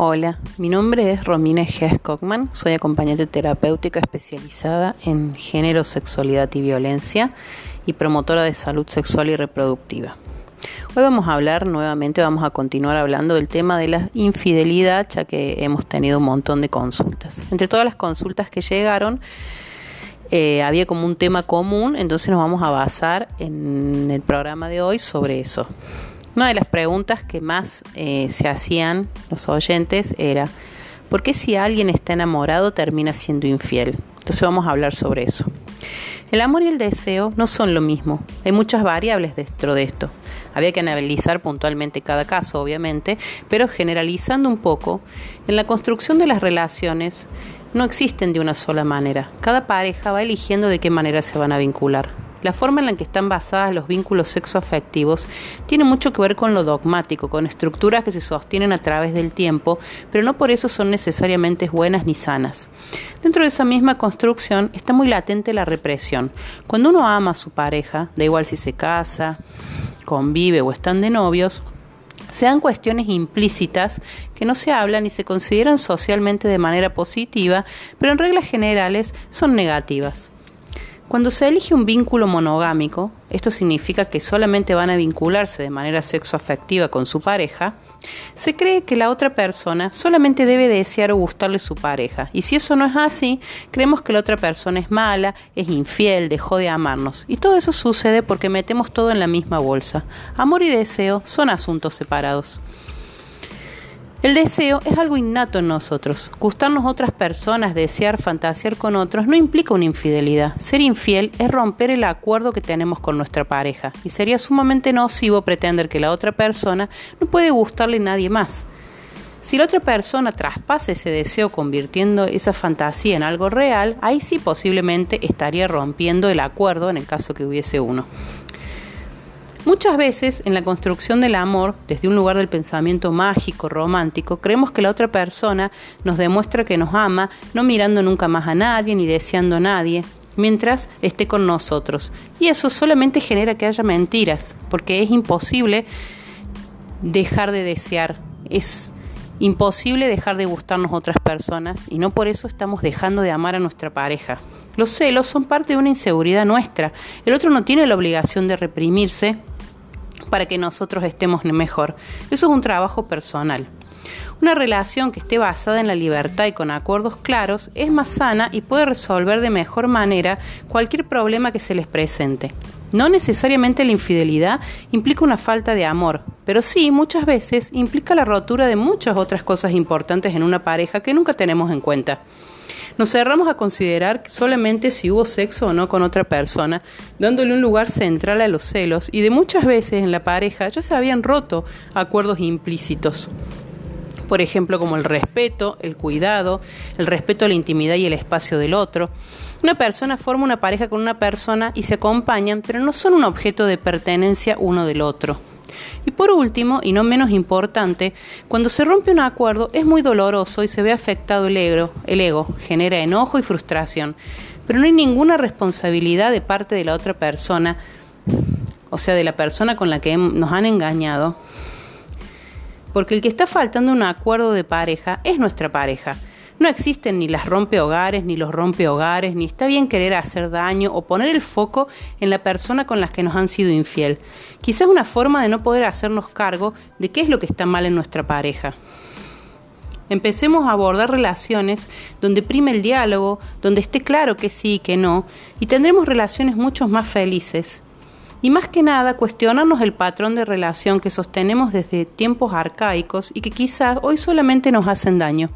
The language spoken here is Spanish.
Hola, mi nombre es Romina G. Soy acompañante terapéutica especializada en género, sexualidad y violencia y promotora de salud sexual y reproductiva. Hoy vamos a hablar nuevamente, vamos a continuar hablando del tema de la infidelidad, ya que hemos tenido un montón de consultas. Entre todas las consultas que llegaron, eh, había como un tema común, entonces nos vamos a basar en el programa de hoy sobre eso. Una de las preguntas que más eh, se hacían los oyentes era, ¿por qué si alguien está enamorado termina siendo infiel? Entonces vamos a hablar sobre eso. El amor y el deseo no son lo mismo. Hay muchas variables dentro de esto. Había que analizar puntualmente cada caso, obviamente, pero generalizando un poco, en la construcción de las relaciones no existen de una sola manera. Cada pareja va eligiendo de qué manera se van a vincular. La forma en la que están basadas los vínculos sexoafectivos tiene mucho que ver con lo dogmático, con estructuras que se sostienen a través del tiempo, pero no por eso son necesariamente buenas ni sanas. Dentro de esa misma construcción está muy latente la represión. Cuando uno ama a su pareja, da igual si se casa, convive o están de novios, se dan cuestiones implícitas que no se hablan y se consideran socialmente de manera positiva, pero en reglas generales son negativas. Cuando se elige un vínculo monogámico, esto significa que solamente van a vincularse de manera sexoafectiva con su pareja, se cree que la otra persona solamente debe desear o gustarle su pareja. Y si eso no es así, creemos que la otra persona es mala, es infiel, dejó de amarnos. Y todo eso sucede porque metemos todo en la misma bolsa. Amor y deseo son asuntos separados. El deseo es algo innato en nosotros. Gustarnos otras personas, desear, fantasear con otros, no implica una infidelidad. Ser infiel es romper el acuerdo que tenemos con nuestra pareja y sería sumamente nocivo pretender que la otra persona no puede gustarle a nadie más. Si la otra persona traspasa ese deseo convirtiendo esa fantasía en algo real, ahí sí posiblemente estaría rompiendo el acuerdo en el caso que hubiese uno. Muchas veces en la construcción del amor, desde un lugar del pensamiento mágico, romántico, creemos que la otra persona nos demuestra que nos ama, no mirando nunca más a nadie ni deseando a nadie, mientras esté con nosotros. Y eso solamente genera que haya mentiras, porque es imposible dejar de desear, es imposible dejar de gustarnos otras personas y no por eso estamos dejando de amar a nuestra pareja. Los celos son parte de una inseguridad nuestra. El otro no tiene la obligación de reprimirse para que nosotros estemos mejor. Eso es un trabajo personal. Una relación que esté basada en la libertad y con acuerdos claros es más sana y puede resolver de mejor manera cualquier problema que se les presente. No necesariamente la infidelidad implica una falta de amor, pero sí muchas veces implica la rotura de muchas otras cosas importantes en una pareja que nunca tenemos en cuenta. Nos cerramos a considerar solamente si hubo sexo o no con otra persona, dándole un lugar central a los celos y de muchas veces en la pareja ya se habían roto acuerdos implícitos por ejemplo como el respeto, el cuidado, el respeto a la intimidad y el espacio del otro. Una persona forma una pareja con una persona y se acompañan, pero no son un objeto de pertenencia uno del otro. Y por último, y no menos importante, cuando se rompe un acuerdo es muy doloroso y se ve afectado el ego, el ego genera enojo y frustración, pero no hay ninguna responsabilidad de parte de la otra persona, o sea, de la persona con la que nos han engañado, porque el que está faltando un acuerdo de pareja es nuestra pareja no existen ni las rompehogares ni los rompehogares, ni está bien querer hacer daño o poner el foco en la persona con la que nos han sido infiel. Quizás una forma de no poder hacernos cargo de qué es lo que está mal en nuestra pareja. Empecemos a abordar relaciones donde prime el diálogo, donde esté claro que sí y que no, y tendremos relaciones mucho más felices. Y más que nada, cuestionarnos el patrón de relación que sostenemos desde tiempos arcaicos y que quizás hoy solamente nos hacen daño.